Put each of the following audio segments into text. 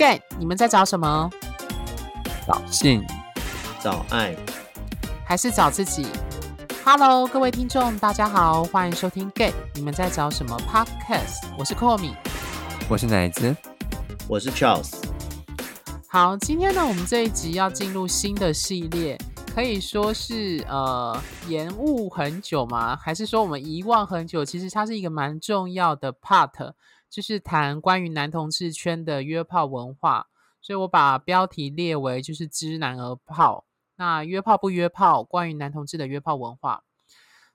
Gay，你们在找什么？找性，找爱，还是找自己？Hello，各位听众，大家好，欢迎收听 Gay，你们在找什么 Podcast？我是 Komi，我是奶子，我是 Charles。好，今天呢，我们这一集要进入新的系列，可以说是呃延误很久吗？还是说我们遗忘很久？其实它是一个蛮重要的 part。就是谈关于男同志圈的约炮文化，所以我把标题列为就是知男而炮。那约炮不约炮？关于男同志的约炮文化。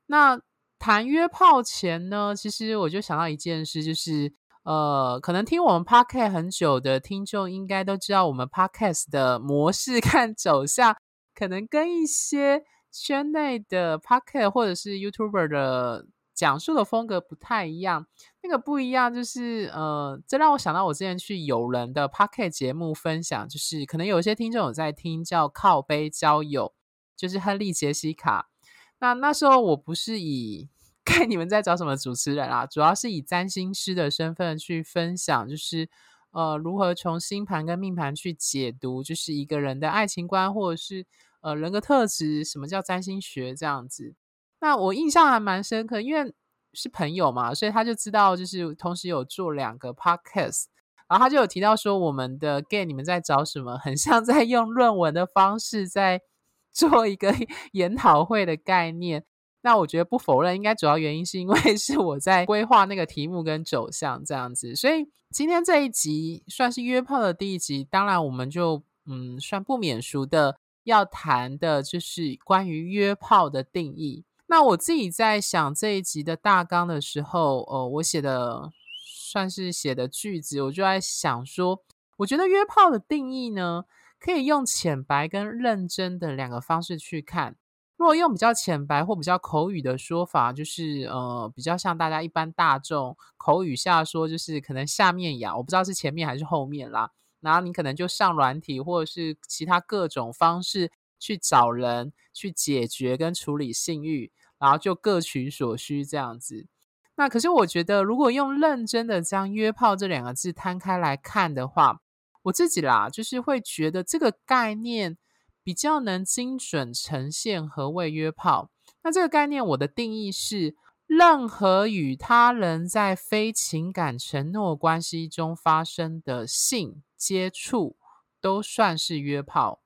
那谈约炮前呢，其实我就想到一件事，就是呃，可能听我们 Podcast 很久的听众应该都知道，我们 Podcast 的模式 看走向，可能跟一些圈内的 Podcast 或者是 YouTuber 的。讲述的风格不太一样，那个不一样就是，呃，这让我想到我之前去友人的 Podcast 节目分享，就是可能有一些听众有在听，叫靠杯交友，就是亨利杰西卡。那那时候我不是以看你们在找什么主持人啊，主要是以占星师的身份去分享，就是呃，如何从星盘跟命盘去解读，就是一个人的爱情观或者是呃人格特质，什么叫占星学这样子。那我印象还蛮深刻，因为是朋友嘛，所以他就知道，就是同时有做两个 podcast，然后他就有提到说，我们的 gay 你们在找什么？很像在用论文的方式在 做一个 研讨会的概念。那我觉得不否认，应该主要原因是因为是我在规划那个题目跟走向这样子。所以今天这一集算是约炮的第一集，当然我们就嗯算不免俗的要谈的就是关于约炮的定义。那我自己在想这一集的大纲的时候，呃，我写的算是写的句子，我就在想说，我觉得约炮的定义呢，可以用浅白跟认真的两个方式去看。如果用比较浅白或比较口语的说法，就是呃，比较像大家一般大众口语下说，就是可能下面痒，我不知道是前面还是后面啦。然后你可能就上软体或者是其他各种方式。去找人去解决跟处理性欲，然后就各取所需这样子。那可是我觉得，如果用认真的将约炮这两个字摊开来看的话，我自己啦，就是会觉得这个概念比较能精准呈现何谓约炮。那这个概念，我的定义是：任何与他人在非情感承诺关系中发生的性接触，都算是约炮。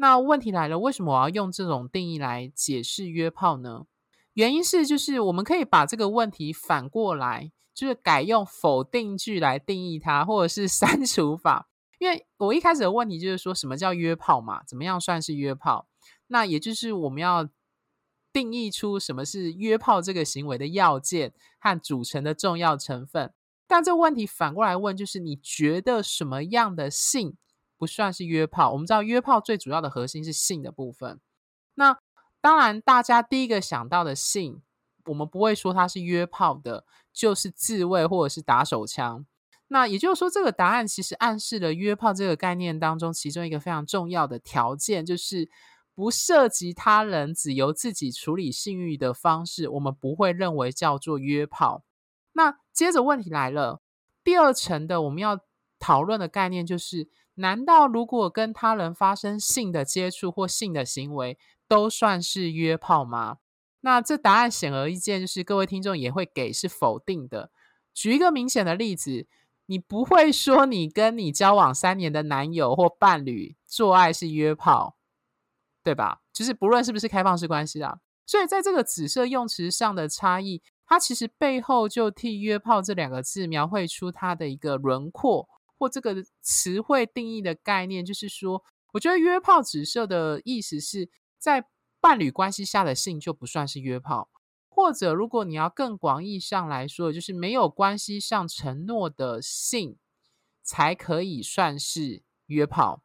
那问题来了，为什么我要用这种定义来解释约炮呢？原因是，就是我们可以把这个问题反过来，就是改用否定句来定义它，或者是 删除法。因为我一开始的问题就是说什么叫约炮嘛？怎么样算是约炮？那也就是我们要定义出什么是约炮这个行为的要件和组成的重要成分。但这个问题反过来问，就是你觉得什么样的性不算是约炮。我们知道约炮最主要的核心是性的部分。那当然，大家第一个想到的性，我们不会说它是约炮的，就是自慰或者是打手枪。那也就是说，这个答案其实暗示了约炮这个概念当中其中一个非常重要的条件，就是不涉及他人，只由自己处理性欲的方式，我们不会认为叫做约炮。那接着问题来了，第二层的我们要讨论的概念就是。难道如果跟他人发生性的接触或性的行为都算是约炮吗？那这答案显而易见，就是各位听众也会给是否定的。举一个明显的例子，你不会说你跟你交往三年的男友或伴侣做爱是约炮，对吧？就是不论是不是开放式关系啊。所以在这个紫色用词上的差异，它其实背后就替约炮这两个字描绘出它的一个轮廓。或这个词汇定义的概念，就是说，我觉得约炮指涉的意思是在伴侣关系下的性就不算是约炮，或者如果你要更广义上来说，就是没有关系上承诺的性才可以算是约炮。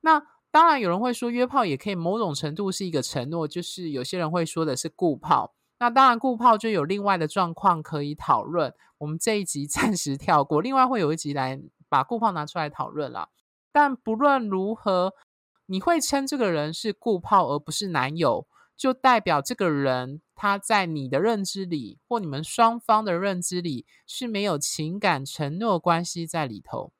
那当然有人会说，约炮也可以某种程度是一个承诺，就是有些人会说的是固炮。那当然固炮就有另外的状况可以讨论，我们这一集暂时跳过，另外会有一集来。把顾炮拿出来讨论了，但不论如何，你会称这个人是顾炮而不是男友，就代表这个人他在你的认知里或你们双方的认知里是没有情感承诺关系在里头。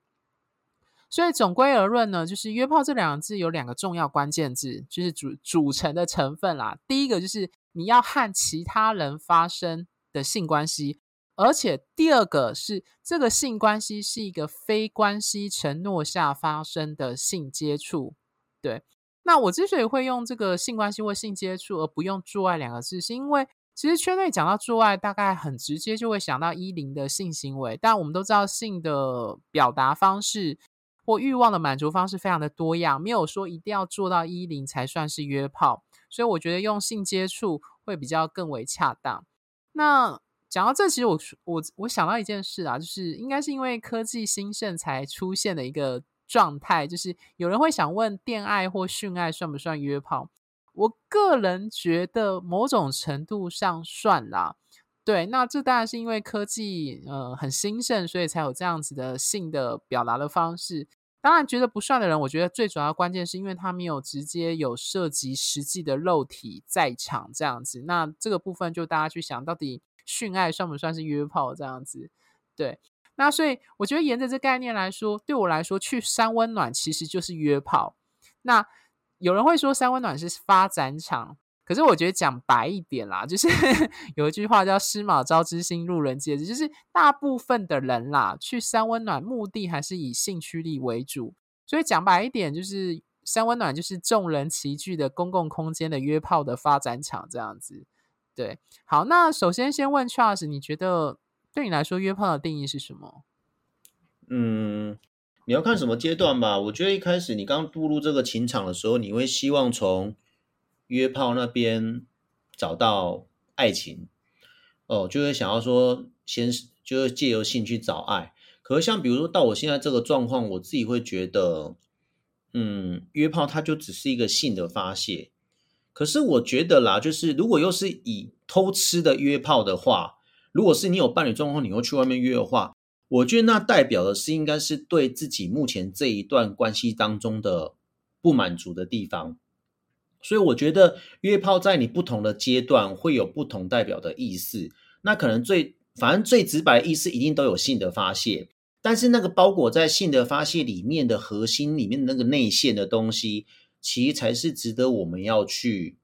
所以总归而论呢，就是约炮这两个字有两个重要关键字，就是组组成的成分啦。第一个就是你要和其他人发生的性关系，而且第二个是这个性关系是一个非关系承诺下发生的性接触。对，那我之所以会用这个性关系或性接触，而不用做爱两个字，是因为其实圈内讲到做爱，大概很直接就会想到一零的性行为，但我们都知道性的表达方式。或欲望的满足方式非常的多样，没有说一定要做到一零才算是约炮，所以我觉得用性接触会比较更为恰当。那讲到这，其实我我我想到一件事啊，就是应该是因为科技兴盛才出现的一个状态，就是有人会想问电爱或训爱算不算约炮？我个人觉得某种程度上算啦。对，那这当然是因为科技呃很兴盛，所以才有这样子的性的表达的方式。当然，觉得不算的人，我觉得最主要关键是因为他没有直接有涉及实际的肉体在场这样子。那这个部分就大家去想到底训爱算不算是约炮这样子？对，那所以我觉得沿着这概念来说，对我来说去三温暖其实就是约炮。那有人会说三温暖是发展场。可是我觉得讲白一点啦，就是 有一句话叫“师卯招之心，路人皆知”，就是大部分的人啦，去三温暖目的还是以性驱力为主。所以讲白一点，就是三温暖就是众人齐聚的公共空间的约炮的发展场这样子。对，好，那首先先问 Charles，你觉得对你来说约炮的定义是什么？嗯，你要看什么阶段吧。我觉得一开始你刚步入这个情场的时候，你会希望从。约炮那边找到爱情，哦，就会想要说先就是借由性去找爱。可是像比如说到我现在这个状况，我自己会觉得，嗯，约炮它就只是一个性的发泄。可是我觉得啦，就是如果又是以偷吃的约炮的话，如果是你有伴侣状况，你又去外面约的话，我觉得那代表的是应该是对自己目前这一段关系当中的不满足的地方。所以我觉得约炮在你不同的阶段会有不同代表的意思。那可能最反正最直白的意思一定都有性的发泄，但是那个包裹在性的发泄里面的核心里面的那个内馅的东西，其实才是值得我们要去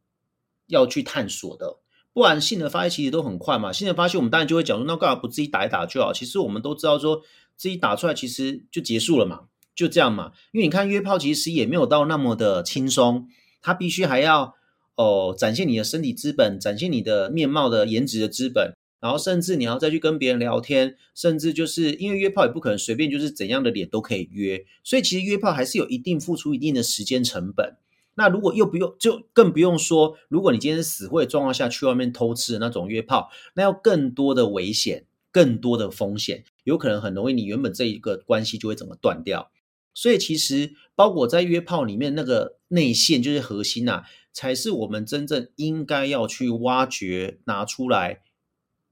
要去探索的。不然性的发泄其实都很快嘛，性的发泄我们当然就会讲说，那干嘛不自己打一打就好？其实我们都知道说自己打出来其实就结束了嘛，就这样嘛。因为你看约炮其实也没有到那么的轻松。他必须还要哦展现你的身体资本，展现你的面貌的颜值的资本，然后甚至你要再去跟别人聊天，甚至就是因为约炮也不可能随便就是怎样的脸都可以约，所以其实约炮还是有一定付出一定的时间成本。那如果又不用，就更不用说，如果你今天是死会状况下去外面偷吃的那种约炮，那要更多的危险，更多的风险，有可能很容易你原本这一个关系就会整个断掉。所以其实包裹在约炮里面那个内线就是核心呐、才是我们真正应该要去挖掘拿出来，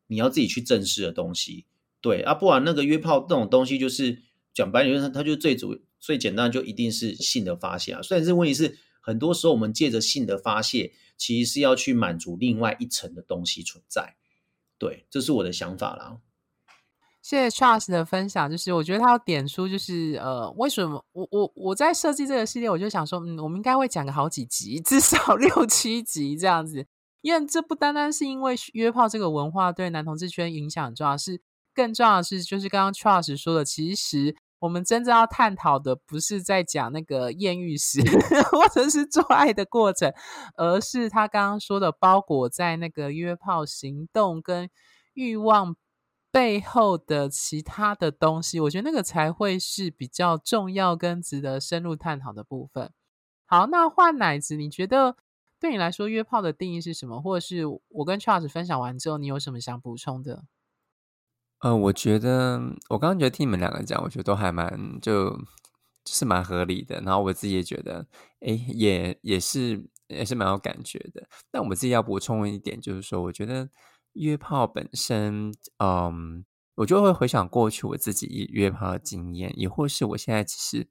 你要自己去正视的东西。对啊，不然那个约炮那种东西就是讲白点，它它就最主最简单，就一定是性的发泄啊。虽然这问题是很多时候我们借着性的发泄，其实是要去满足另外一层的东西存在。对，这是我的想法啦。谢谢 Charles 的分享，就是我觉得他要点出，就是呃，为什么我我我在设计这个系列，我就想说，嗯，我们应该会讲个好几集，至少 六七集这样子，因为这不单单是因为约炮这个文化对男同志圈影响很重要，是更重要的是，就是刚刚 Charles 说的，其实我们真正要探讨的不是在讲那个艳遇史 或者是做爱的过程，而是他刚刚说的包裹在那个约炮行动跟欲望。背后的其他的东西，我觉得那个才会是比较重要跟值得深入探讨的部分。好，那换奶子，你觉得对你来说约炮的定义是什么？或者是我跟 Charles 分享完之后，你有什么想补充的？呃，我觉得我刚刚觉得听你们两个讲，我觉得都还蛮就就是蛮合理的。然后我自己也觉得，哎，也也是也是蛮有感觉的。但我们自己要补充一点，就是说，我觉得。约炮本身，嗯，我就会回想过去我自己约炮的经验，也或是我现在其实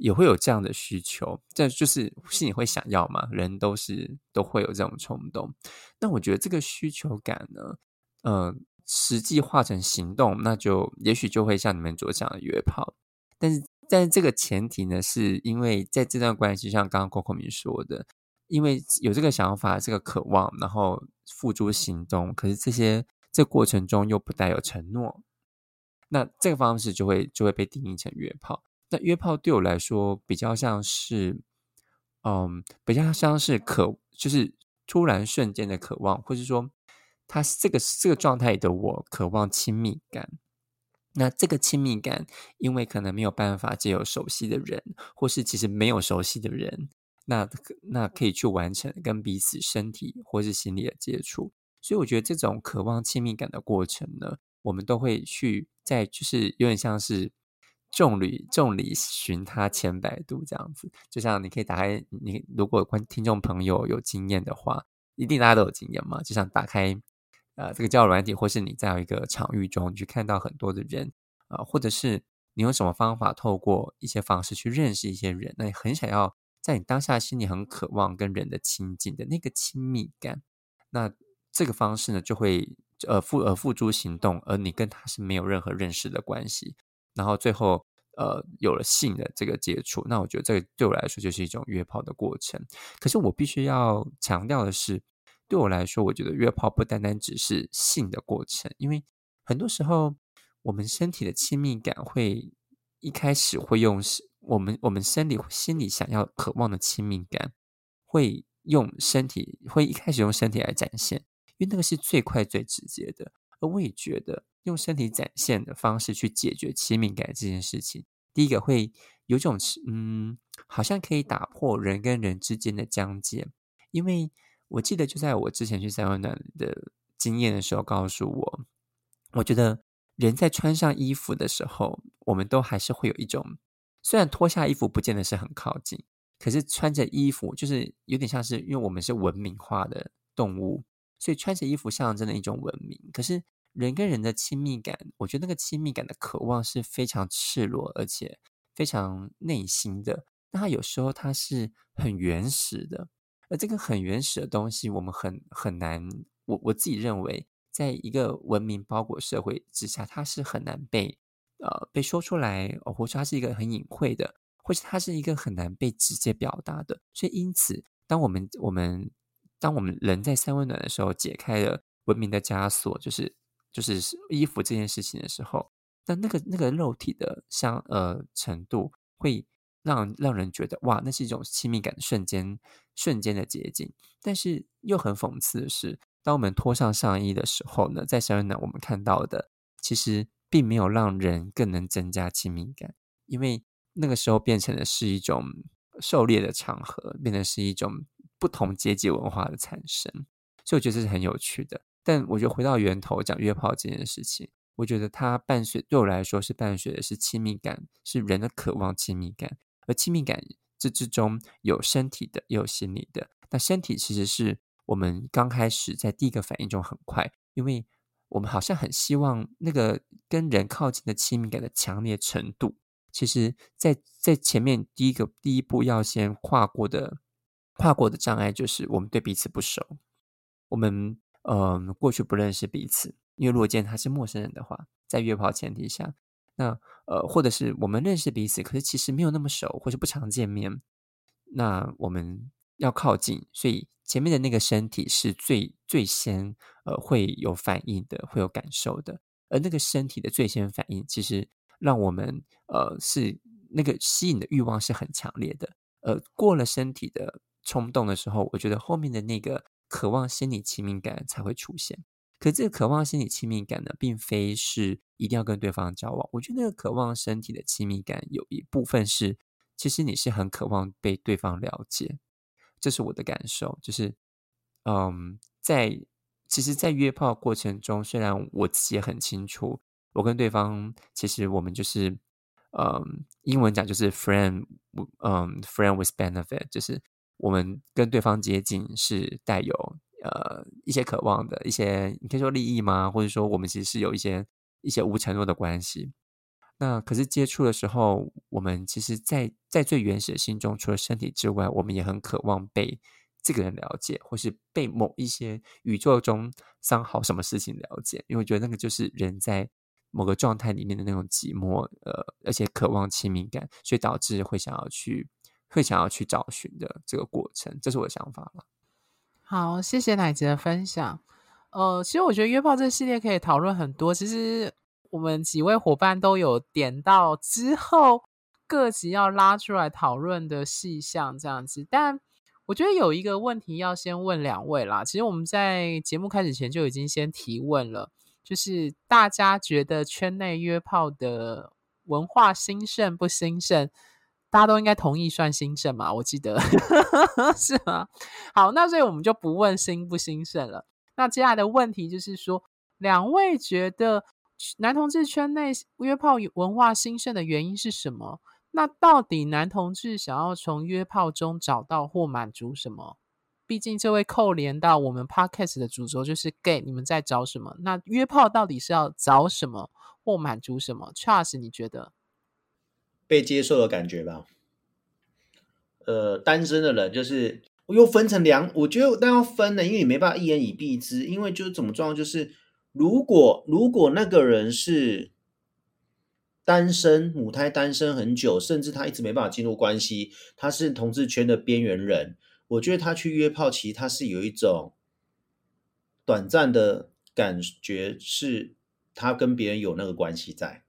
也会有这样的需求，这就是心里会想要嘛，人都是都会有这种冲动。那我觉得这个需求感呢，嗯，实际化成行动，那就也许就会像你们所讲的约炮。但是但是这个前提呢，是因为在这段关系，像刚刚 Coco 米说的，因为有这个想法、这个渴望，然后付诸行动，可是这些这过程中又不带有承诺，那这个方式就会就会被定义成约炮。那约炮对我来说，比较像是，嗯，比较像是渴，就是突然瞬间的渴望，或者说，他这个这个状态的我渴望亲密感。那这个亲密感，因为可能没有办法借由熟悉的人，或是其实没有熟悉的人，那那可以去完成跟彼此身体或是心理的接触。所以我觉得这种渴望亲密感的过程呢，我们都会去在，就是有点像是众里众里寻他千百度这样子。就像你可以打开，你如果观听众朋友有经验的话，一定大家都有经验嘛，就像打开。呃，这个交友软体，或是你在一个场域中，你去看到很多的人，呃，或者是你用什么方法，透过一些方式去认识一些人，那你很想要在你当下心里很渴望跟人的亲近的那个亲密感，那这个方式呢，就会呃付呃付诸行动，而你跟他是没有任何认识的关系，然后最后呃有了性的这个接触，那我觉得这个对我来说就是一种约炮的过程。可是我必须要强调的是。对我来说，我觉得约炮不单单只是性的过程，因为很多时候我们身体的亲密感会一开始会用我们我们生理心里想要渴望的亲密感，会用身体会一开始用身体来展现，因为那个是最快最直接的。而我也觉得用身体展现的方式去解决亲密感这件事情，第一个会有种嗯，好像可以打破人跟人之间的疆界，因为。我记得就在我之前去三温暖的经验的时候，告诉我，我觉得人在穿上衣服的时候，我们都还是会有一种，虽然脱下衣服不见得是很靠近，可是穿着衣服就是有点像是，因为我们是文明化的动物，所以穿着衣服象征的一种文明。可是人跟人的亲密感，我觉得那个亲密感的渴望是非常赤裸，而且非常内心的。那它有时候它是很原始的。而这个很原始的东西，我们很很难。我我自己认为，在一个文明包裹社会之下，它是很难被呃被说出来，或者说它是一个很隐晦的，或是它是一个很难被直接表达的。所以，因此，当我们我们当我们人在三温暖的时候，解开了文明的枷锁，就是就是衣服这件事情的时候，那那个那个肉体的相呃程度会。让让人觉得哇，那是一种亲密感的瞬间，瞬间的接近。但是又很讽刺的是，当我们脱上上衣的时候呢，在三温暖我们看到的，其实并没有让人更能增加亲密感，因为那个时候变成的是一种狩猎的场合，变成是一种不同阶级文化的产生。所以我觉得这是很有趣的。但我觉得回到源头讲约炮这件事情，我觉得它伴随对我来说是伴随的是亲密感，是人的渴望亲密感。而亲密感这之中有身体的，也有心理的。那身体其实是我们刚开始在第一个反应中很快，因为我们好像很希望那个跟人靠近的亲密感的强烈程度，其实在，在前面第一个第一步要先跨过的跨过的障碍，就是我们对彼此不熟，我们嗯、呃、过去不认识彼此，因为如果见他是陌生人的话，在约炮前提下。那呃，或者是我们认识彼此，可是其实没有那么熟，或是不常见面。那我们要靠近，所以前面的那个身体是最最先呃会有反应的，会有感受的。而那个身体的最先反应，其实让我们呃是那个吸引的欲望是很强烈的。呃，过了身体的冲动的时候，我觉得后面的那个渴望心理亲密感才会出现。可这个渴望心理亲密感呢，并非是一定要跟对方交往。我觉得那个渴望身体的亲密感，有一部分是，其实你是很渴望被对方了解。这是我的感受，就是，嗯，在其实，在约炮过程中，虽然我自己也很清楚，我跟对方其实我们就是，嗯，英文讲就是 friend，嗯，friend with benefit，就是我们跟对方接近是带有。呃，一些渴望的一些，你可以说利益吗？或者说，我们其实是有一些一些无承诺的关系。那可是接触的时候，我们其实在，在最原始的心中，除了身体之外，我们也很渴望被这个人了解，或是被某一些宇宙中三好什么事情了解。因为我觉得那个就是人在某个状态里面的那种寂寞，呃，而且渴望亲密感，所以导致会想要去，会想要去找寻的这个过程，这是我的想法。好，谢谢奶子的分享。呃，其实我觉得约炮这个系列可以讨论很多。其实我们几位伙伴都有点到之后各集要拉出来讨论的细项，这样子。但我觉得有一个问题要先问两位啦。其实我们在节目开始前就已经先提问了。就是大家觉得圈内约炮的文化兴盛不兴盛？大家都应该同意算兴盛嘛？我记得 是吗？好，那所以我们就不问兴不兴盛了。那接下来的问题就是说，两位觉得男同志圈内约炮文化兴盛的原因是什么？那到底男同志想要从约炮中找到或满足什么？毕竟，这位扣连到我们 podcast 的主轴就是 gay，你们在找什么？那约炮到底是要找什么或满足什么？Charles，你觉得？被接受的感觉吧。呃，单身的人就是我又分成两，我觉得但要分的，因为你没办法一言以蔽之，因为就是怎么状况，就是如果如果那个人是单身母胎单身很久，甚至他一直没办法进入关系，他是同志圈的边缘人。我觉得他去约炮，其实他是有一种短暂的感觉，是他跟别人有那个关系在。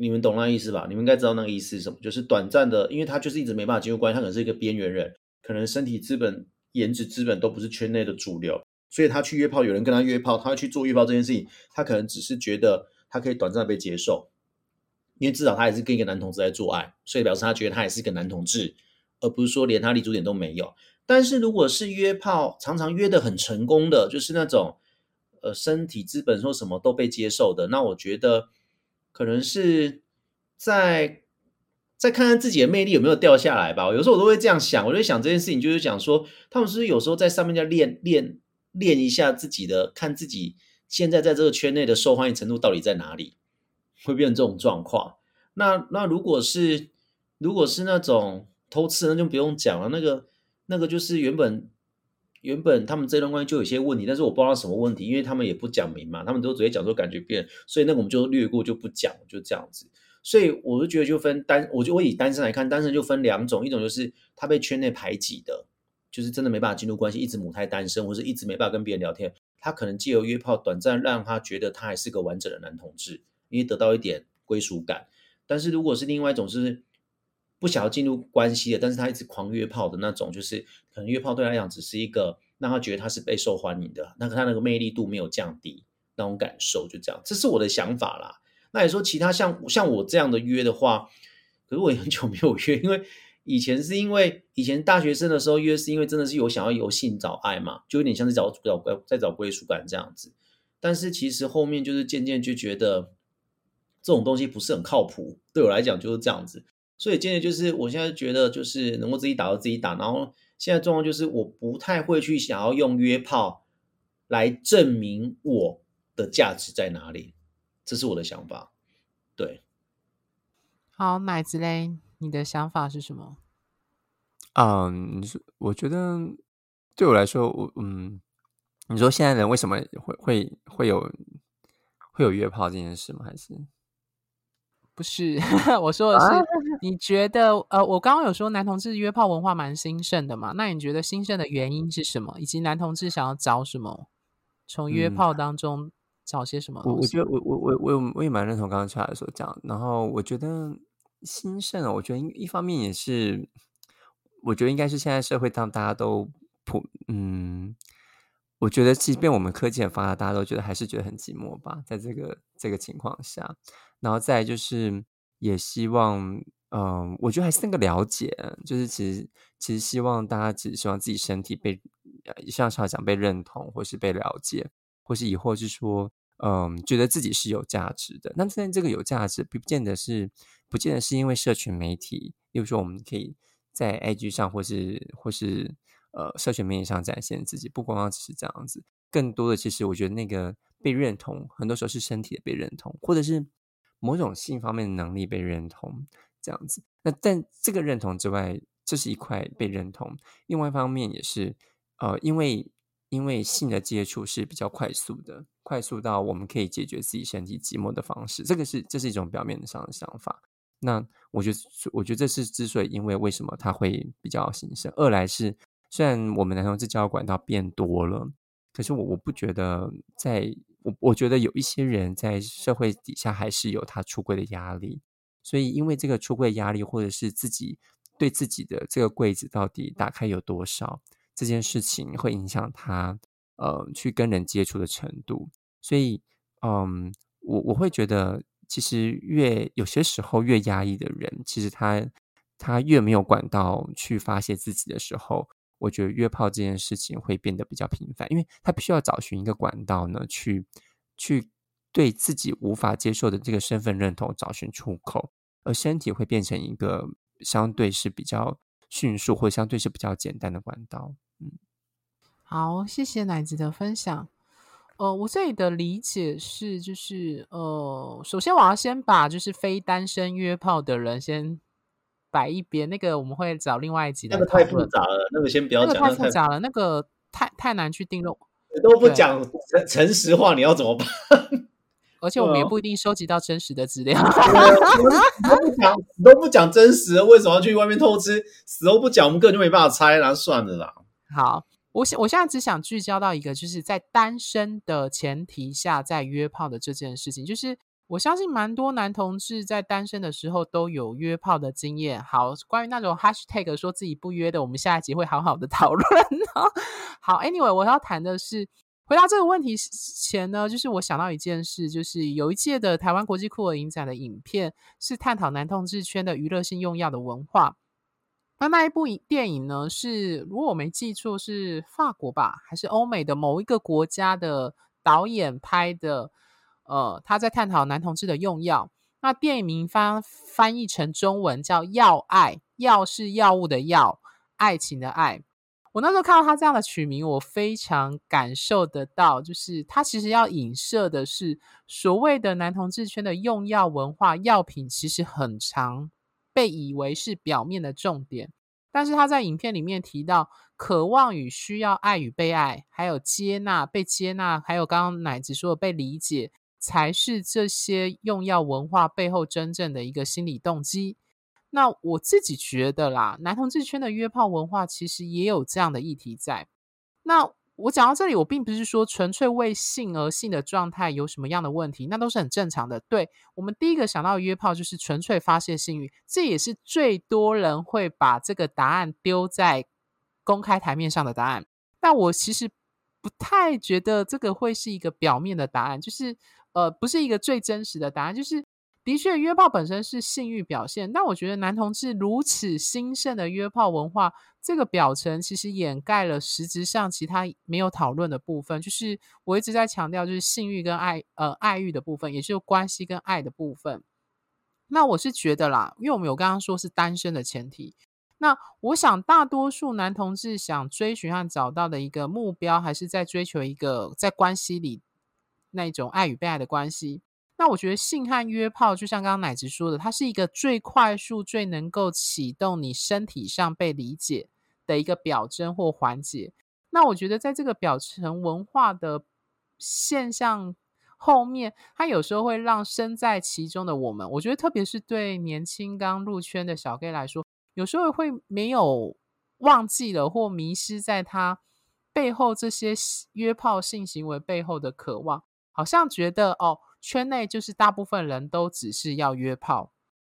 你们懂那意思吧？你们应该知道那个意思是什么，就是短暂的，因为他就是一直没办法进入关系，他可能是一个边缘人，可能身体资本、颜值资本都不是圈内的主流，所以他去约炮，有人跟他约炮，他去做约炮这件事情，他可能只是觉得他可以短暂被接受，因为至少他还是跟一个男同志在做爱，所以表示他觉得他也是一个男同志。而不是说连他立足点都没有，但是如果是约炮，常常约得很成功的，就是那种，呃，身体资本说什么都被接受的，那我觉得可能是在再看看自己的魅力有没有掉下来吧。有时候我都会这样想，我就想这件事情，就是讲说，他们是不是有时候在上面要练练练一下自己的，看自己现在在这个圈内的受欢迎程度到底在哪里，会变成这种状况。那那如果是如果是那种。偷吃那就不用讲了，那个那个就是原本原本他们这段关系就有些问题，但是我不知道什么问题，因为他们也不讲明嘛，他们都直接讲说感觉变，所以那个我们就略过就不讲，就这样子。所以我就觉得就分单，我就我以单身来看，单身就分两种，一种就是他被圈内排挤的，就是真的没办法进入关系，一直母胎单身，或是一直没办法跟别人聊天，他可能借由约炮短暂让他觉得他还是个完整的男同志，因为得到一点归属感。但是如果是另外一种是。不想要进入关系的，但是他一直狂约炮的那种，就是可能约炮对他来讲只是一个让他觉得他是被受欢迎的，那个他那个魅力度没有降低那种感受，就这样，这是我的想法啦。那你说其他像像我这样的约的话，可是我也很久没有约，因为以前是因为以前大学生的时候约，是因为真的是有想要有性找爱嘛，就有点像是找找在找归属感这样子。但是其实后面就是渐渐就觉得这种东西不是很靠谱，对我来讲就是这样子。所以渐渐就是，我现在觉得就是能够自己打就自己打，然后现在状况就是我不太会去想要用约炮来证明我的价值在哪里，这是我的想法。对，好，奶子嘞，你的想法是什么？嗯，我觉得对我来说，我嗯，你说现在人为什么会会会有会有约炮这件事吗？还是？不是，我说的是，你觉得呃，我刚刚有说男同志约炮文化蛮兴盛的嘛？那你觉得兴盛的原因是什么？以及男同志想要找什么？从约炮当中找些什么？我我觉得我我我我我也蛮认同刚刚出来的时候讲。然后我觉得兴盛啊，我觉得一方面也是，我觉得应该是现在社会当大家都普嗯，我觉得即便我们科技很发达，大家都觉得还是觉得很寂寞吧，在这个这个情况下。然后再就是，也希望，嗯、我觉得还是那个了解，就是其实其实希望大家只希望自己身体被，像常讲被认同，或是被了解，或是以后是说，嗯、觉得自己是有价值的。那现在这个有价值，不见得是，不见得是因为社群媒体，例如说我们可以在 IG 上，或是或是呃社群媒体上展现自己，不光光只是这样子，更多的其实我觉得那个被认同，很多时候是身体的被认同，或者是。某种性方面的能力被认同，这样子。那但这个认同之外，这是一块被认同。另外一方面也是，呃，因为因为性的接触是比较快速的，快速到我们可以解决自己身体寂寞的方式，这个是这是一种表面上的想法。那我觉得，我觉得这是之所以因为为什么它会比较兴盛。二来是，虽然我们男同志交管道变多了，可是我我不觉得在，我我觉得有一些人在社会底下还是有他出轨的压力，所以因为这个出柜压力，或者是自己对自己的这个柜子到底打开有多少，这件事情会影响他呃去跟人接触的程度。所以，嗯，我我会觉得。其实越有些时候越压抑的人，其实他他越没有管道去发泄自己的时候，我觉得约炮这件事情会变得比较频繁，因为他必须要找寻一个管道呢，去去对自己无法接受的这个身份认同找寻出口，而身体会变成一个相对是比较迅速或相对是比较简单的管道。嗯，好，谢谢奶子的分享。呃，我这里的理解是，就是呃，首先我要先把就是非单身约炮的人先摆一边，那个我们会找另外一集来。那个太复杂了，那个先不要讲。那个太复杂了，那个太太难去定论。都不讲诚诚实话，你要怎么办？而且我们也不一定收集到真实的资料。都不讲，都不讲真实，为什么要去外面偷吃？死都不讲，我们根本就没办法猜，那算了啦。好。我想，我现在只想聚焦到一个，就是在单身的前提下，在约炮的这件事情。就是我相信蛮多男同志在单身的时候都有约炮的经验。好，关于那种 hashtag 说自己不约的，我们下一集会好好的讨论。好，Anyway，我要谈的是，回答这个问题之前呢，就是我想到一件事，就是有一届的台湾国际酷儿影展的影片，是探讨男同志圈的娱乐性用药的文化。那那一部影电影呢？是如果我没记错，是法国吧，还是欧美的某一个国家的导演拍的？呃，他在探讨男同志的用药。那电影名翻翻译成中文叫《药爱》，药是药物的药，爱情的爱。我那时候看到他这样的取名，我非常感受得到，就是他其实要影射的是所谓的男同志圈的用药文化，药品其实很常。被以为是表面的重点，但是他在影片里面提到，渴望与需要爱与被爱，还有接纳、被接纳，还有刚刚奶子说的被理解，才是这些用药文化背后真正的一个心理动机。那我自己觉得啦，男同志圈的约炮文化其实也有这样的议题在。那我讲到这里，我并不是说纯粹为性而性的状态有什么样的问题，那都是很正常的。对，我们第一个想到约炮就是纯粹发泄性欲，这也是最多人会把这个答案丢在公开台面上的答案。但我其实不太觉得这个会是一个表面的答案，就是呃，不是一个最真实的答案，就是。的确，约炮本身是性欲表现，但我觉得男同志如此兴盛的约炮文化，这个表层其实掩盖了实质上其他没有讨论的部分。就是我一直在强调，就是性欲跟爱，呃，爱欲的部分，也就是关系跟爱的部分。那我是觉得啦，因为我们有刚刚说是单身的前提，那我想大多数男同志想追寻和找到的一个目标，还是在追求一个在关系里那一种爱与被爱的关系。那我觉得性和约炮，就像刚刚奶子说的，它是一个最快速、最能够启动你身体上被理解的一个表征或环节。那我觉得，在这个表层文化的现象后面，它有时候会让身在其中的我们，我觉得特别是对年轻刚入圈的小 gay 来说，有时候会没有忘记了或迷失在他背后这些约炮性行为背后的渴望，好像觉得哦。圈内就是大部分人都只是要约炮。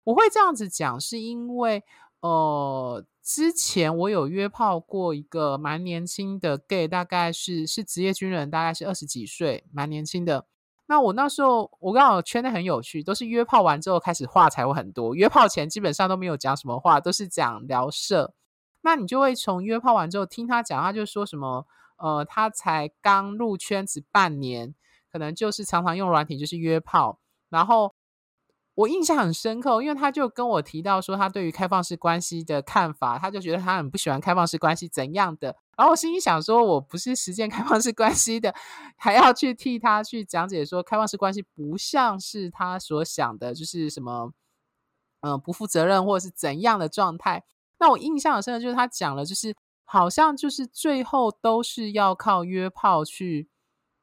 我会这样子讲，是因为呃，之前我有约炮过一个蛮年轻的 gay，大概是是职业军人，大概是二十几岁，蛮年轻的。那我那时候我刚好圈内很有趣，都是约炮完之后开始话才会很多，约炮前基本上都没有讲什么话，都是讲聊色。那你就会从约炮完之后听他讲，他就说什么呃，他才刚入圈子半年。可能就是常常用软体，就是约炮。然后我印象很深刻，因为他就跟我提到说，他对于开放式关系的看法，他就觉得他很不喜欢开放式关系怎样的。然后我心里想说，我不是实践开放式关系的，还要去替他去讲解说，开放式关系不像是他所想的，就是什么，嗯、不负责任或者是怎样的状态。那我印象很深的就是他讲了，就是好像就是最后都是要靠约炮去，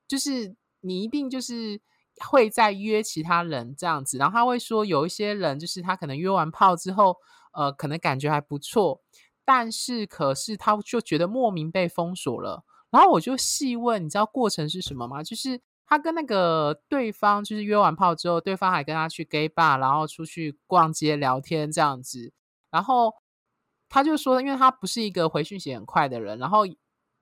就是你一定就是会再约其他人这样子，然后他会说有一些人就是他可能约完炮之后，呃，可能感觉还不错，但是可是他就觉得莫名被封锁了，然后我就细问，你知道过程是什么吗？就是。他跟那个对方就是约完炮之后，对方还跟他去 gay bar，然后出去逛街聊天这样子。然后他就说，因为他不是一个回讯息很快的人，然后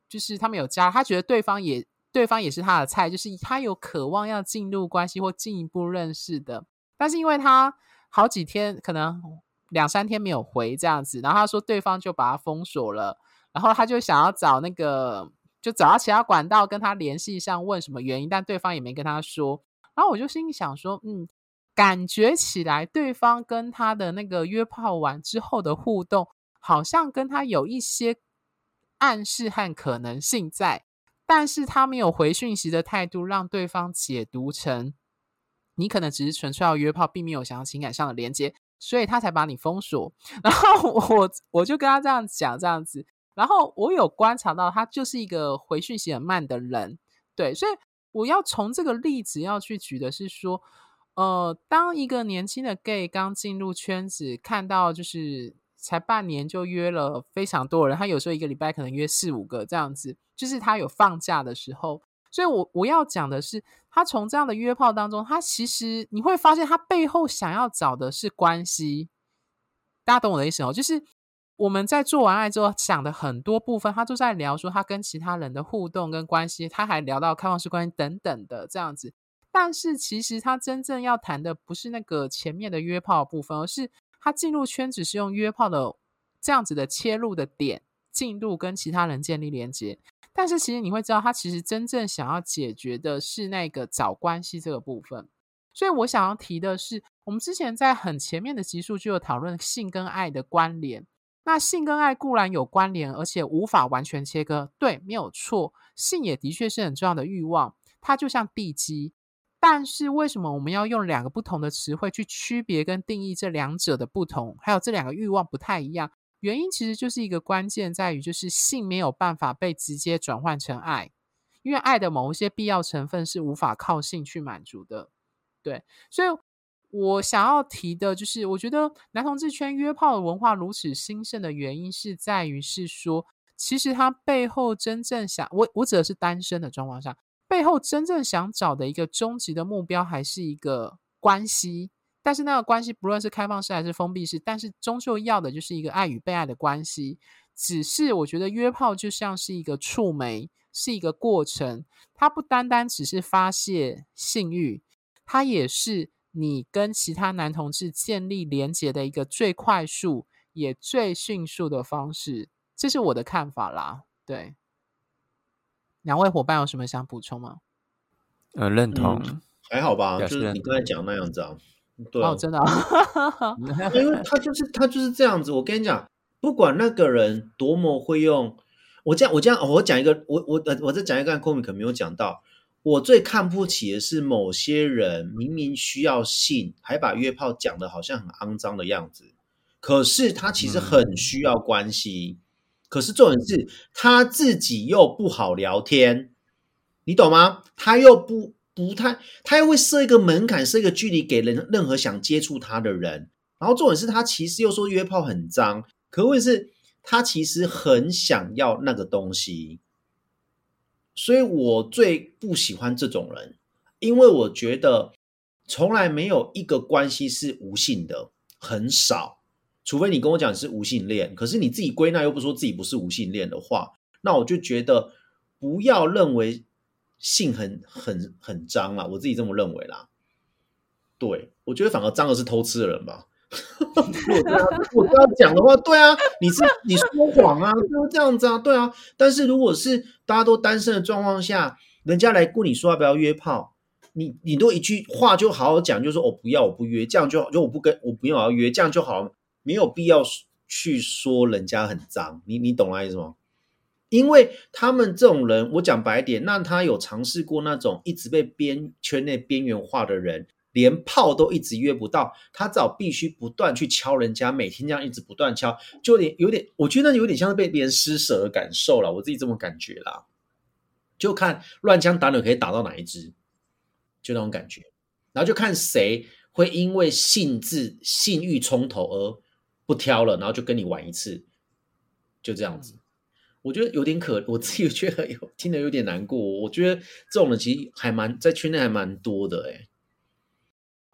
就是他们有加，他觉得对方也对方也是他的菜，就是他有渴望要进入关系或进一步认识的。但是因为他好几天可能两三天没有回这样子，然后他说对方就把他封锁了，然后他就想要找那个。就找到其他管道跟他联系上，问什么原因，但对方也没跟他说。然后我就心里想说，嗯，感觉起来对方跟他的那个约炮完之后的互动，好像跟他有一些暗示和可能性在，但是他没有回讯息的态度，让对方解读成你可能只是纯粹要约炮，并没有想要情感上的连接，所以他才把你封锁。然后我我就跟他这样讲，这样子。然后我有观察到，他就是一个回讯息很慢的人，对，所以我要从这个例子要去举的是说，呃，当一个年轻的 gay 刚进入圈子，看到就是才半年就约了非常多人，他有时候一个礼拜可能约四五个这样子，就是他有放假的时候，所以我我要讲的是，他从这样的约炮当中，他其实你会发现他背后想要找的是关系，大家懂我的意思哦，就是。我们在做完爱之后想的很多部分，他都在聊说他跟其他人的互动跟关系，他还聊到开放式关系等等的这样子。但是其实他真正要谈的不是那个前面的约炮部分，而是他进入圈子是用约炮的这样子的切入的点进入跟其他人建立连接。但是其实你会知道，他其实真正想要解决的是那个找关系这个部分。所以我想要提的是，我们之前在很前面的集数就有讨论性跟爱的关联。那性跟爱固然有关联，而且无法完全切割，对，没有错。性也的确是很重要的欲望，它就像地基。但是为什么我们要用两个不同的词汇去区别跟定义这两者的不同？还有这两个欲望不太一样，原因其实就是一个关键在于，就是性没有办法被直接转换成爱，因为爱的某一些必要成分是无法靠性去满足的。对，所以。我想要提的就是，我觉得男同志圈约炮的文化如此兴盛的原因，是在于是说，其实他背后真正想，我我指的是单身的状况下，背后真正想找的一个终极的目标，还是一个关系。但是那个关系不论是开放式还是封闭式，但是终究要的就是一个爱与被爱的关系。只是我觉得约炮就像是一个触媒，是一个过程，它不单单只是发泄性欲，它也是。你跟其他男同志建立连结的一个最快速也最迅速的方式，这是我的看法啦。对，两位伙伴有什么想补充吗？呃，认同，嗯、还好吧，就是你刚才讲那样子啊。对哦，真的、啊，因为他就是他就是这样子。我跟你讲，不管那个人多么会用，我这样我这样我讲一个，我我呃我再讲一个，Komi 可没有讲到。我最看不起的是某些人明明需要性，还把约炮讲的好像很肮脏的样子。可是他其实很需要关系，嗯、可是重点是他自己又不好聊天，你懂吗？他又不不太，他又会设一个门槛，设一个距离给人任何想接触他的人。然后重点是他其实又说约炮很脏，可问题是他其实很想要那个东西。所以我最不喜欢这种人，因为我觉得从来没有一个关系是无性的，很少。除非你跟我讲是无性恋，可是你自己归纳又不说自己不是无性恋的话，那我就觉得不要认为性很很很脏啦，我自己这么认为啦。对，我觉得反而脏的是偷吃的人吧。我这样讲的话，对啊，你是你说谎啊，就是这样子啊，对啊。但是如果是大家都单身的状况下，人家来问你说要不要约炮，你你都一句话就好好讲，就说我不要，我不约，这样就好，就我不跟我不用要约，这样就好，没有必要去说人家很脏，你你懂我意思吗？因为他们这种人，我讲白点，那他有尝试过那种一直被边圈内边缘化的人。连炮都一直约不到，他只好必须不断去敲人家，每天这样一直不断敲，就有点有点，我觉得有点像是被别人施舍的感受了，我自己这么感觉啦。就看乱枪打鸟可以打到哪一只，就那种感觉，然后就看谁会因为性致、性欲冲头而不挑了，然后就跟你玩一次，就这样子。我觉得有点可，我自己觉得有听得有点难过。我觉得这种人其实还蛮在圈内还蛮多的哎。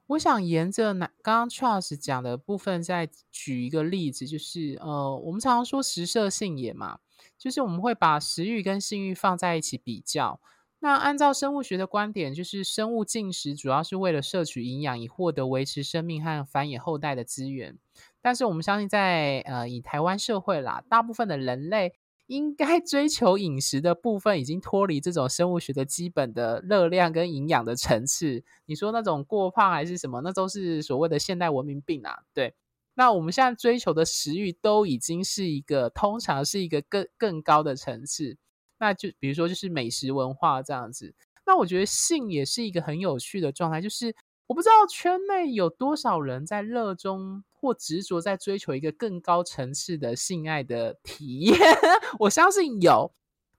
我想沿着刚刚 Charles 讲的部分再举一个例子，就是呃，我们常常说食色性也嘛，就是我们会把食欲跟性欲放在一起比较。那按照生物学的观点，就是生物进食主要是为了摄取营养，以获得维持生命和繁衍后代的资源。但是我们相信在，呃以台湾社会啦，大部分的人类。应该 追求饮食的部分已经脱离这种生物学的基本的热量跟营养的层次。你说那种过胖还是什么，那都是所谓的现代文明病啊。对，那我们现在追求的食欲都已经是一个通常是一个更更高的层次。那就比如说就是美食文化这样子。那我觉得性也是一个很有趣的状态，就是。我不知道圈内有多少人在热衷或执着在追求一个更高层次的性爱的体验，我相信有。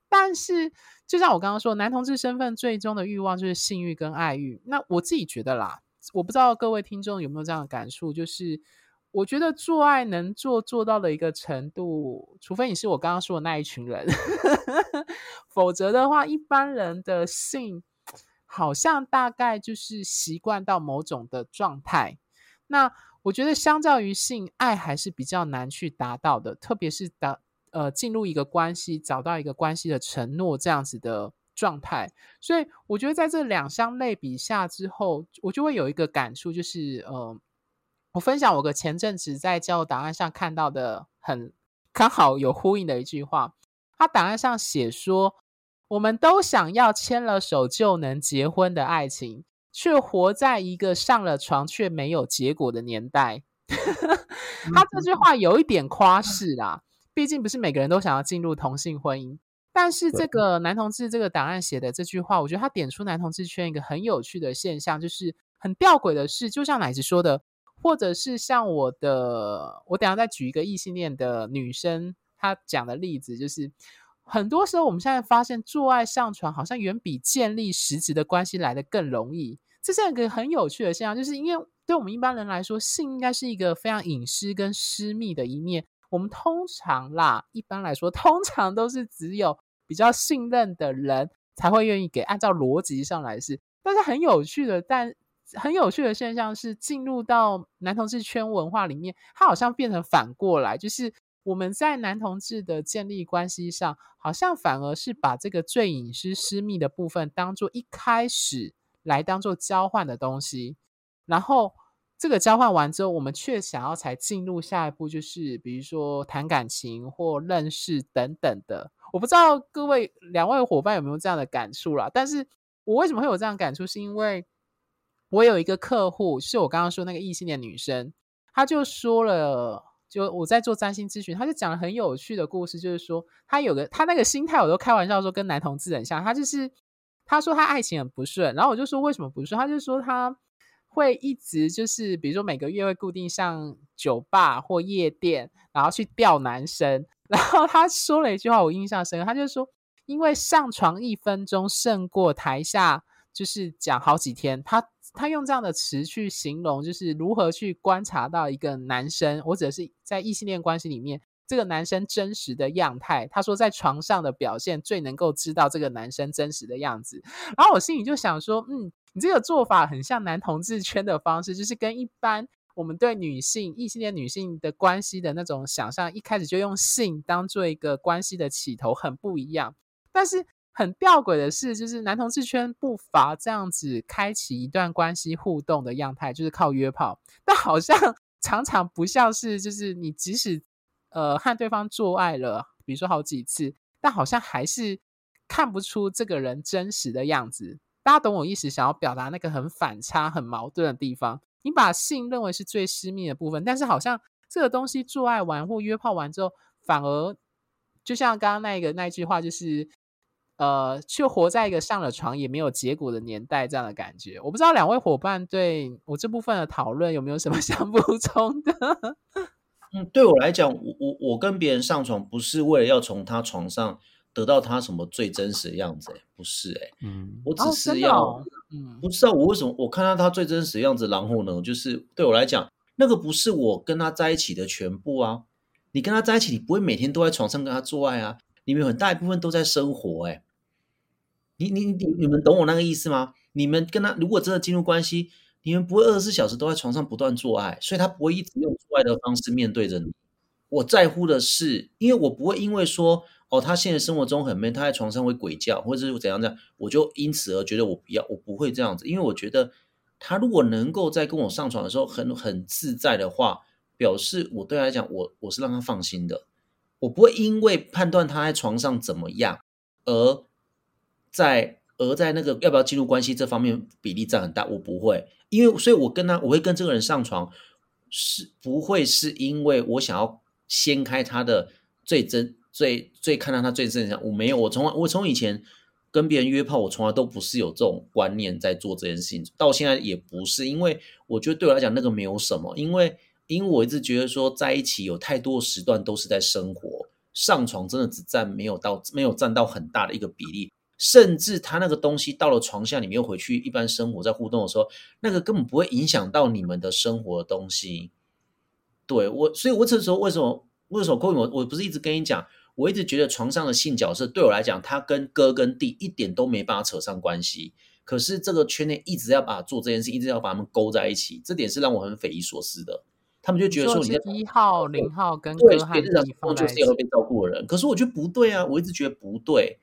但是，就像我刚刚说，男同志身份最终的欲望就是性欲跟爱欲。那我自己觉得啦，我不知道各位听众有没有这样的感触，就是我觉得做爱能做做到的一个程度，除非你是我刚刚说的那一群人，否则的话，一般人的性。好像大概就是习惯到某种的状态，那我觉得相较于性爱还是比较难去达到的，特别是当呃进入一个关系，找到一个关系的承诺这样子的状态。所以我觉得在这两相类比下之后，我就会有一个感触，就是呃，我分享我个前阵子在交友档案上看到的很刚好有呼应的一句话，他档案上写说。我们都想要牵了手就能结婚的爱情，却活在一个上了床却没有结果的年代。他这句话有一点夸饰啦，毕竟不是每个人都想要进入同性婚姻。但是这个男同志这个档案写的这句话，我觉得他点出男同志圈一个很有趣的现象，就是很吊诡的是，就像奶子说的，或者是像我的，我等下再举一个异性恋的女生她讲的例子，就是。很多时候，我们现在发现做爱上床好像远比建立实质的关系来的更容易。这是一个很有趣的现象，就是因为对我们一般人来说，性应该是一个非常隐私跟私密的一面。我们通常啦，一般来说，通常都是只有比较信任的人才会愿意给。按照逻辑上来是，但是很有趣的，但很有趣的现象是，进入到男同志圈文化里面，它好像变成反过来，就是。我们在男同志的建立关系上，好像反而是把这个最隐私、私密的部分当做一开始来当做交换的东西，然后这个交换完之后，我们却想要才进入下一步，就是比如说谈感情或认识等等的。我不知道各位两位伙伴有没有这样的感触啦，但是我为什么会有这样感触，是因为我有一个客户，是我刚刚说那个异性恋女生，她就说了。就我在做占星咨询，他就讲了很有趣的故事，就是说他有个他那个心态，我都开玩笑说跟男同志很像。他就是他说他爱情很不顺，然后我就说为什么不顺？他就说他会一直就是比如说每个月会固定上酒吧或夜店，然后去钓男生。然后他说了一句话，我印象深刻，他就说因为上床一分钟胜过台下就是讲好几天，他。他用这样的词去形容，就是如何去观察到一个男生，或者是在异性恋关系里面，这个男生真实的样态。他说，在床上的表现最能够知道这个男生真实的样子。然后我心里就想说，嗯，你这个做法很像男同志圈的方式，就是跟一般我们对女性、异性恋女性的关系的那种想象，一开始就用性当做一个关系的起头，很不一样。但是。很吊诡的是，就是男同志圈不乏这样子开启一段关系互动的样态，就是靠约炮，但好像常常不像是，就是你即使呃和对方做爱了，比如说好几次，但好像还是看不出这个人真实的样子。大家懂我意思？想要表达那个很反差、很矛盾的地方。你把性认为是最私密的部分，但是好像这个东西做爱完或约炮完之后，反而就像刚刚那个那句话，就是。呃，却活在一个上了床也没有结果的年代，这样的感觉。我不知道两位伙伴对我这部分的讨论有没有什么 想补充的？嗯，对我来讲，我我我跟别人上床不是为了要从他床上得到他什么最真实的样子，不是哎，嗯，我只是要，哦哦、嗯，不知道我为什么我看到他最真实的样子，然后呢，就是对我来讲，那个不是我跟他在一起的全部啊。你跟他在一起，你不会每天都在床上跟他做爱啊，你们很大一部分都在生活，哎。你你你你们懂我那个意思吗？你们跟他如果真的进入关系，你们不会二十四小时都在床上不断做爱，所以他不会一直用做爱的方式面对着你。我在乎的是，因为我不会因为说哦，他现在生活中很闷，他在床上会鬼叫，或者是怎样怎样，我就因此而觉得我不要，我不会这样子，因为我觉得他如果能够在跟我上床的时候很很自在的话，表示我对他来讲，我我是让他放心的，我不会因为判断他在床上怎么样而。在而在那个要不要进入关系这方面比例占很大，我不会，因为所以，我跟他我会跟这个人上床，是不会是因为我想要掀开他的最真最最看到他最真相，我没有，我从我从以前跟别人约炮，我从来都不是有这种观念在做这件事情，到现在也不是，因为我觉得对我来讲那个没有什么，因为因为我一直觉得说在一起有太多时段都是在生活，上床真的只占没有到没有占到很大的一个比例。甚至他那个东西到了床下，你们又回去一般生活在互动的时候，那个根本不会影响到你们的生活的东西。对我，所以我这时候为什么为什么扣我我不是一直跟你讲，我一直觉得床上的性角色对我来讲，他跟哥跟弟一点都没办法扯上关系。可是这个圈内一直要把做这件事，一直要把他们勾在一起，这点是让我很匪夷所思的。他们就觉得说你在一号零号跟哥和弟就是要被照顾的人，可是我觉得不对啊，我一直觉得不对。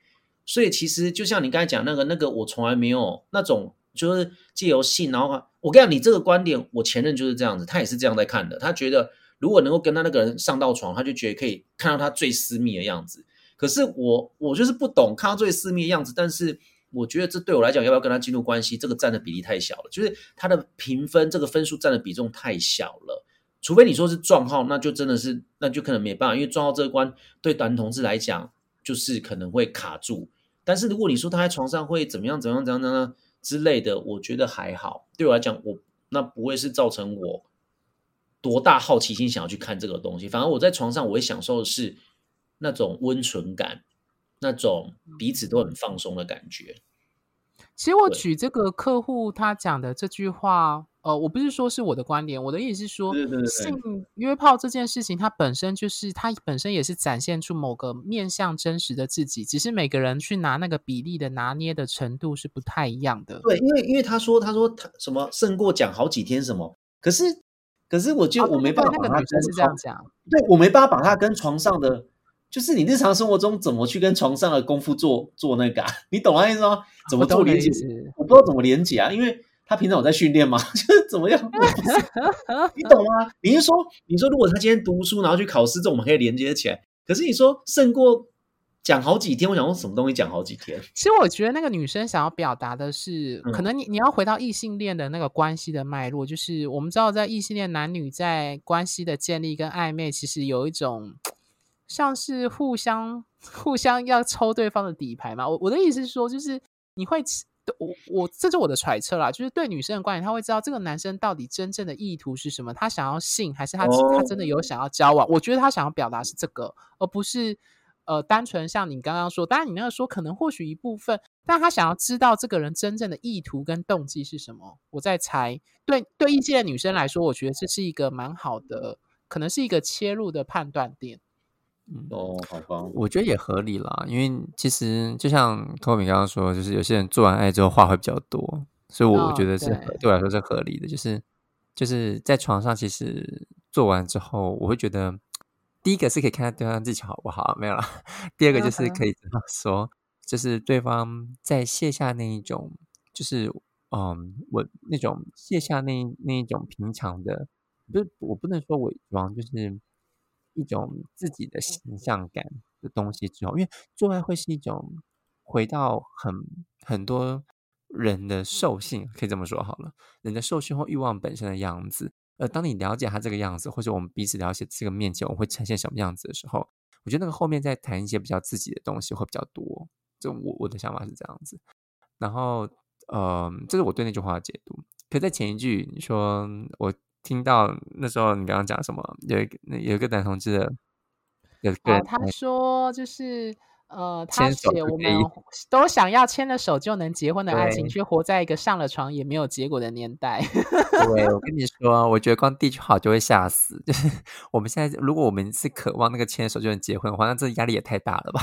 所以其实就像你刚才讲那个那个，我从来没有那种就是借由性，然后我跟你讲，你这个观点，我前任就是这样子，他也是这样在看的。他觉得如果能够跟他那个人上到床，他就觉得可以看到他最私密的样子。可是我我就是不懂看到最私密的样子，但是我觉得这对我来讲，要不要跟他进入关系，这个占的比例太小了，就是他的评分这个分数占的比重太小了。除非你说是撞号，那就真的是那就可能没办法，因为撞号这个关对男同志来讲。就是可能会卡住，但是如果你说他在床上会怎么样怎么样怎么样怎样之类的，我觉得还好。对我来讲，我那不会是造成我多大好奇心想要去看这个东西。反而我在床上，我会享受的是那种温存感，那种彼此都很放松的感觉。其实我举这个客户他讲的这句话。呃，我不是说是我的观点，我的意思是说，性约炮这件事情，它本身就是它本身也是展现出某个面向真实的自己，只是每个人去拿那个比例的拿捏的程度是不太一样的。对，因为因为他说他说他什么胜过讲好几天什么，可是可是我就、哦、我没办法把他跟，那个女生是这样讲，对，我没办法把他跟床上的，就是你日常生活中怎么去跟床上的功夫做做那个、啊，你懂我意思吗？怎么做连接？我不知道怎么连接啊，因为。他平常有在训练吗？就是怎么样？你懂吗？你是说，你说如果他今天读书，然后去考试，这我们可以连接起来。可是你说胜过讲好几天，我想用什么东西讲好几天？其实我觉得那个女生想要表达的是，可能你你要回到异性恋的那个关系的脉络，就是我们知道在异性恋男女在关系的建立跟暧昧，其实有一种 像是互相互相要抽对方的底牌嘛。我我的意思是说，就是你会。我我这是我的揣测啦，就是对女生的观点，他会知道这个男生到底真正的意图是什么，他想要性还是他他真的有想要交往？我觉得他想要表达是这个，而不是呃单纯像你刚刚说，当然你那个说可能或许一部分，但他想要知道这个人真正的意图跟动机是什么。我在猜，对对一些女生来说，我觉得这是一个蛮好的，可能是一个切入的判断点。嗯哦，好吧，我觉得也合理啦，因为其实就像托米刚刚说，就是有些人做完爱之后话会比较多，所以我我觉得是、哦、对，对我来说是合理的。就是就是在床上，其实做完之后，我会觉得第一个是可以看看对方技巧好不好，没有啦。第二个就是可以知道说，就是对方在卸下那一种，就是嗯，我那种卸下那那一种平常的，不是我不能说伪装，就是。一种自己的形象感的东西之后，因为做爱会是一种回到很很多人的兽性，可以这么说好了，人的兽性或欲望本身的样子。而当你了解他这个样子，或者我们彼此了解这个面前我会呈现什么样子的时候，我觉得那个后面再谈一些比较自己的东西会比较多。这我我的想法是这样子。然后，呃，这是我对那句话的解读。可在前一句，你说我听到那时候你刚刚讲什么？有一个有一个男同志的，有个、哦、他说就是。呃，他写我们 都想要牵了手就能结婚的爱情，却活在一个上了床也没有结果的年代。对，我跟你说，我觉得光第一句话就会吓死。就 是我们现在，如果我们是渴望那个牵手就能结婚的话，那这压力也太大了吧？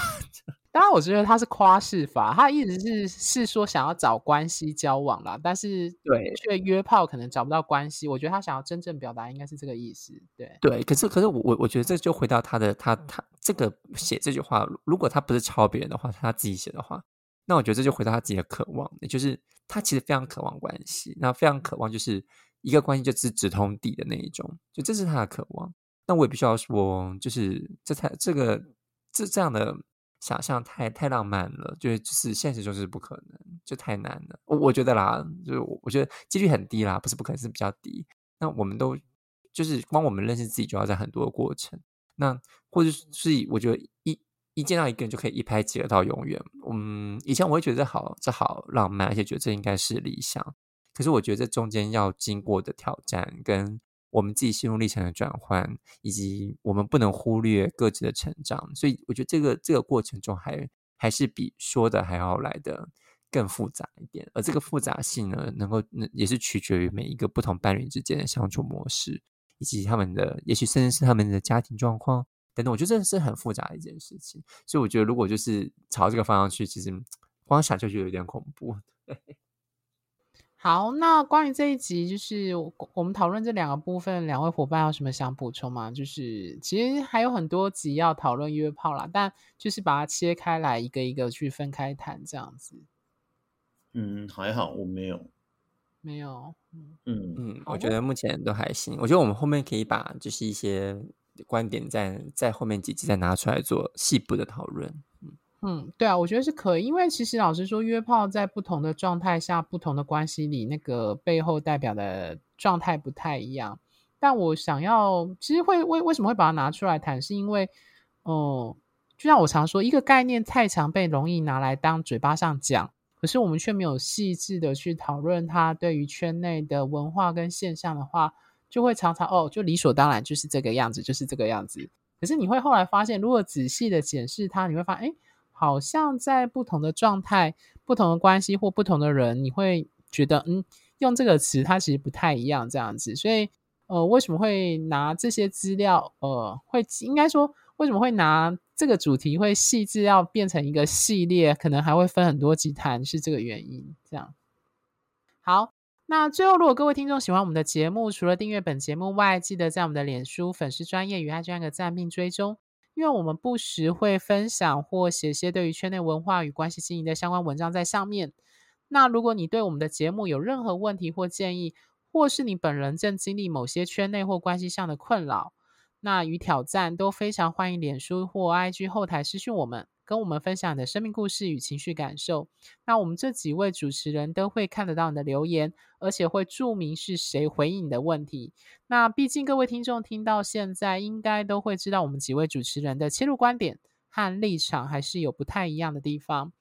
当然，我觉得他是夸饰法，他一直是是说想要找关系交往啦，但是对，却约炮可能找不到关系。我觉得他想要真正表达应该是这个意思。对对，可是可是我我我觉得这就回到他的他他这个写这句话，如果他不是抄别人的话，他自己写的话，那我觉得这就回到他自己的渴望，也就是他其实非常渴望关系，那非常渴望就是一个关系就是直通底的那一种，就这是他的渴望。那我也必须要说，就是这才这个这这样的。想象太太浪漫了，就是就是现实就是不可能，就太难了。我我觉得啦，就是我我觉得几率很低啦，不是不可能，是比较低。那我们都就是光我们认识自己就要在很多的过程，那或者是我觉得一一见到一个人就可以一拍即合到永远。嗯，以前我会觉得这好这好浪漫，而且觉得这应该是理想。可是我觉得这中间要经过的挑战跟。我们自己心路历程的转换，以及我们不能忽略各自的成长，所以我觉得这个这个过程中还还是比说的还要来的更复杂一点。而这个复杂性呢，能够也是取决于每一个不同伴侣之间的相处模式，以及他们的，也许甚至是他们的家庭状况等等。我觉得这是很复杂的一件事情。所以我觉得，如果就是朝这个方向去，其实光想就觉得有点恐怖。对。好，那关于这一集，就是我们讨论这两个部分，两位伙伴有什么想补充吗？就是其实还有很多集要讨论约炮啦，但就是把它切开来，一个一个去分开谈，这样子。嗯，还好，我没有，没有，嗯嗯嗯，我觉得目前都还行。我觉得我们后面可以把就是一些观点在在后面几集再拿出来做细部的讨论。嗯，对啊，我觉得是可以，因为其实老实说，约炮在不同的状态下、不同的关系里，那个背后代表的状态不太一样。但我想要，其实会为为什么会把它拿出来谈，是因为，哦、嗯，就像我常说，一个概念太常被容易拿来当嘴巴上讲，可是我们却没有细致的去讨论它对于圈内的文化跟现象的话，就会常常哦，就理所当然就是这个样子，就是这个样子。可是你会后来发现，如果仔细的检视它，你会发现，哎。好像在不同的状态、不同的关系或不同的人，你会觉得，嗯，用这个词它其实不太一样，这样子。所以，呃，为什么会拿这些资料？呃，会应该说，为什么会拿这个主题会细致要变成一个系列，可能还会分很多集谈，是这个原因。这样。好，那最后，如果各位听众喜欢我们的节目，除了订阅本节目外，记得在我们的脸书粉丝专页与 IG 按个赞并追踪。因为我们不时会分享或写些对于圈内文化与关系经营的相关文章在上面。那如果你对我们的节目有任何问题或建议，或是你本人正经历某些圈内或关系上的困扰，那与挑战，都非常欢迎脸书或 IG 后台私讯我们。跟我们分享你的生命故事与情绪感受，那我们这几位主持人都会看得到你的留言，而且会注明是谁回应你的问题。那毕竟各位听众听到现在，应该都会知道我们几位主持人的切入观点和立场还是有不太一样的地方。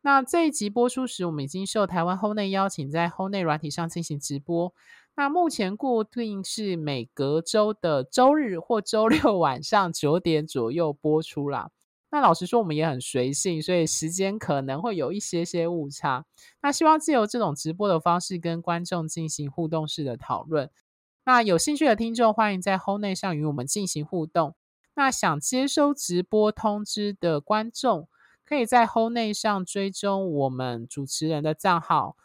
那这一集播出时，我们已经受台湾 Hone 邀请，在 Hone 软体上进行直播。那目前固定是每隔周的周日或周六晚上九点左右播出啦。那老实说，我们也很随性，所以时间可能会有一些些误差。那希望借由这种直播的方式，跟观众进行互动式的讨论。那有兴趣的听众，欢迎在 Hone 上与我们进行互动。那想接收直播通知的观众，可以在 Hownet 上追踪我们主持人的账号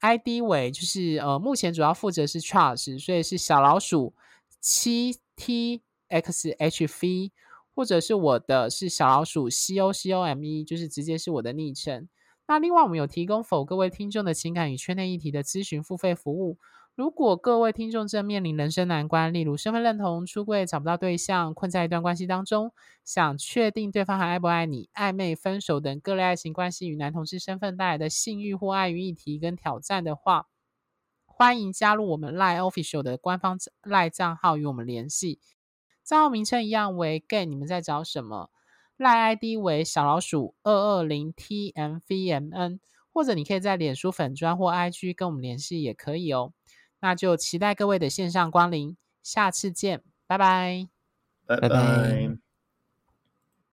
，ID 为就是呃，目前主要负责是 Charles，所以是小老鼠七 T X H V。或者是我的是小老鼠 C O C O M E，就是直接是我的昵称。那另外我们有提供否各位听众的情感与圈内议题的咨询付费服务。如果各位听众正面临人生难关，例如身份认同、出柜找不到对象、困在一段关系当中，想确定对方还爱不爱你、暧昧分手等各类爱情关系与男同志身份带来的性欲或爱欲议题跟挑战的话，欢迎加入我们 Line Official 的官方 Line 账号与我们联系。账号名称一样为 Gay，你们在找什么？赖 ID 为小老鼠二二零 TMVMN，或者你可以在脸书粉专或 IG 跟我们联系也可以哦。那就期待各位的线上光临，下次见，拜拜，拜拜。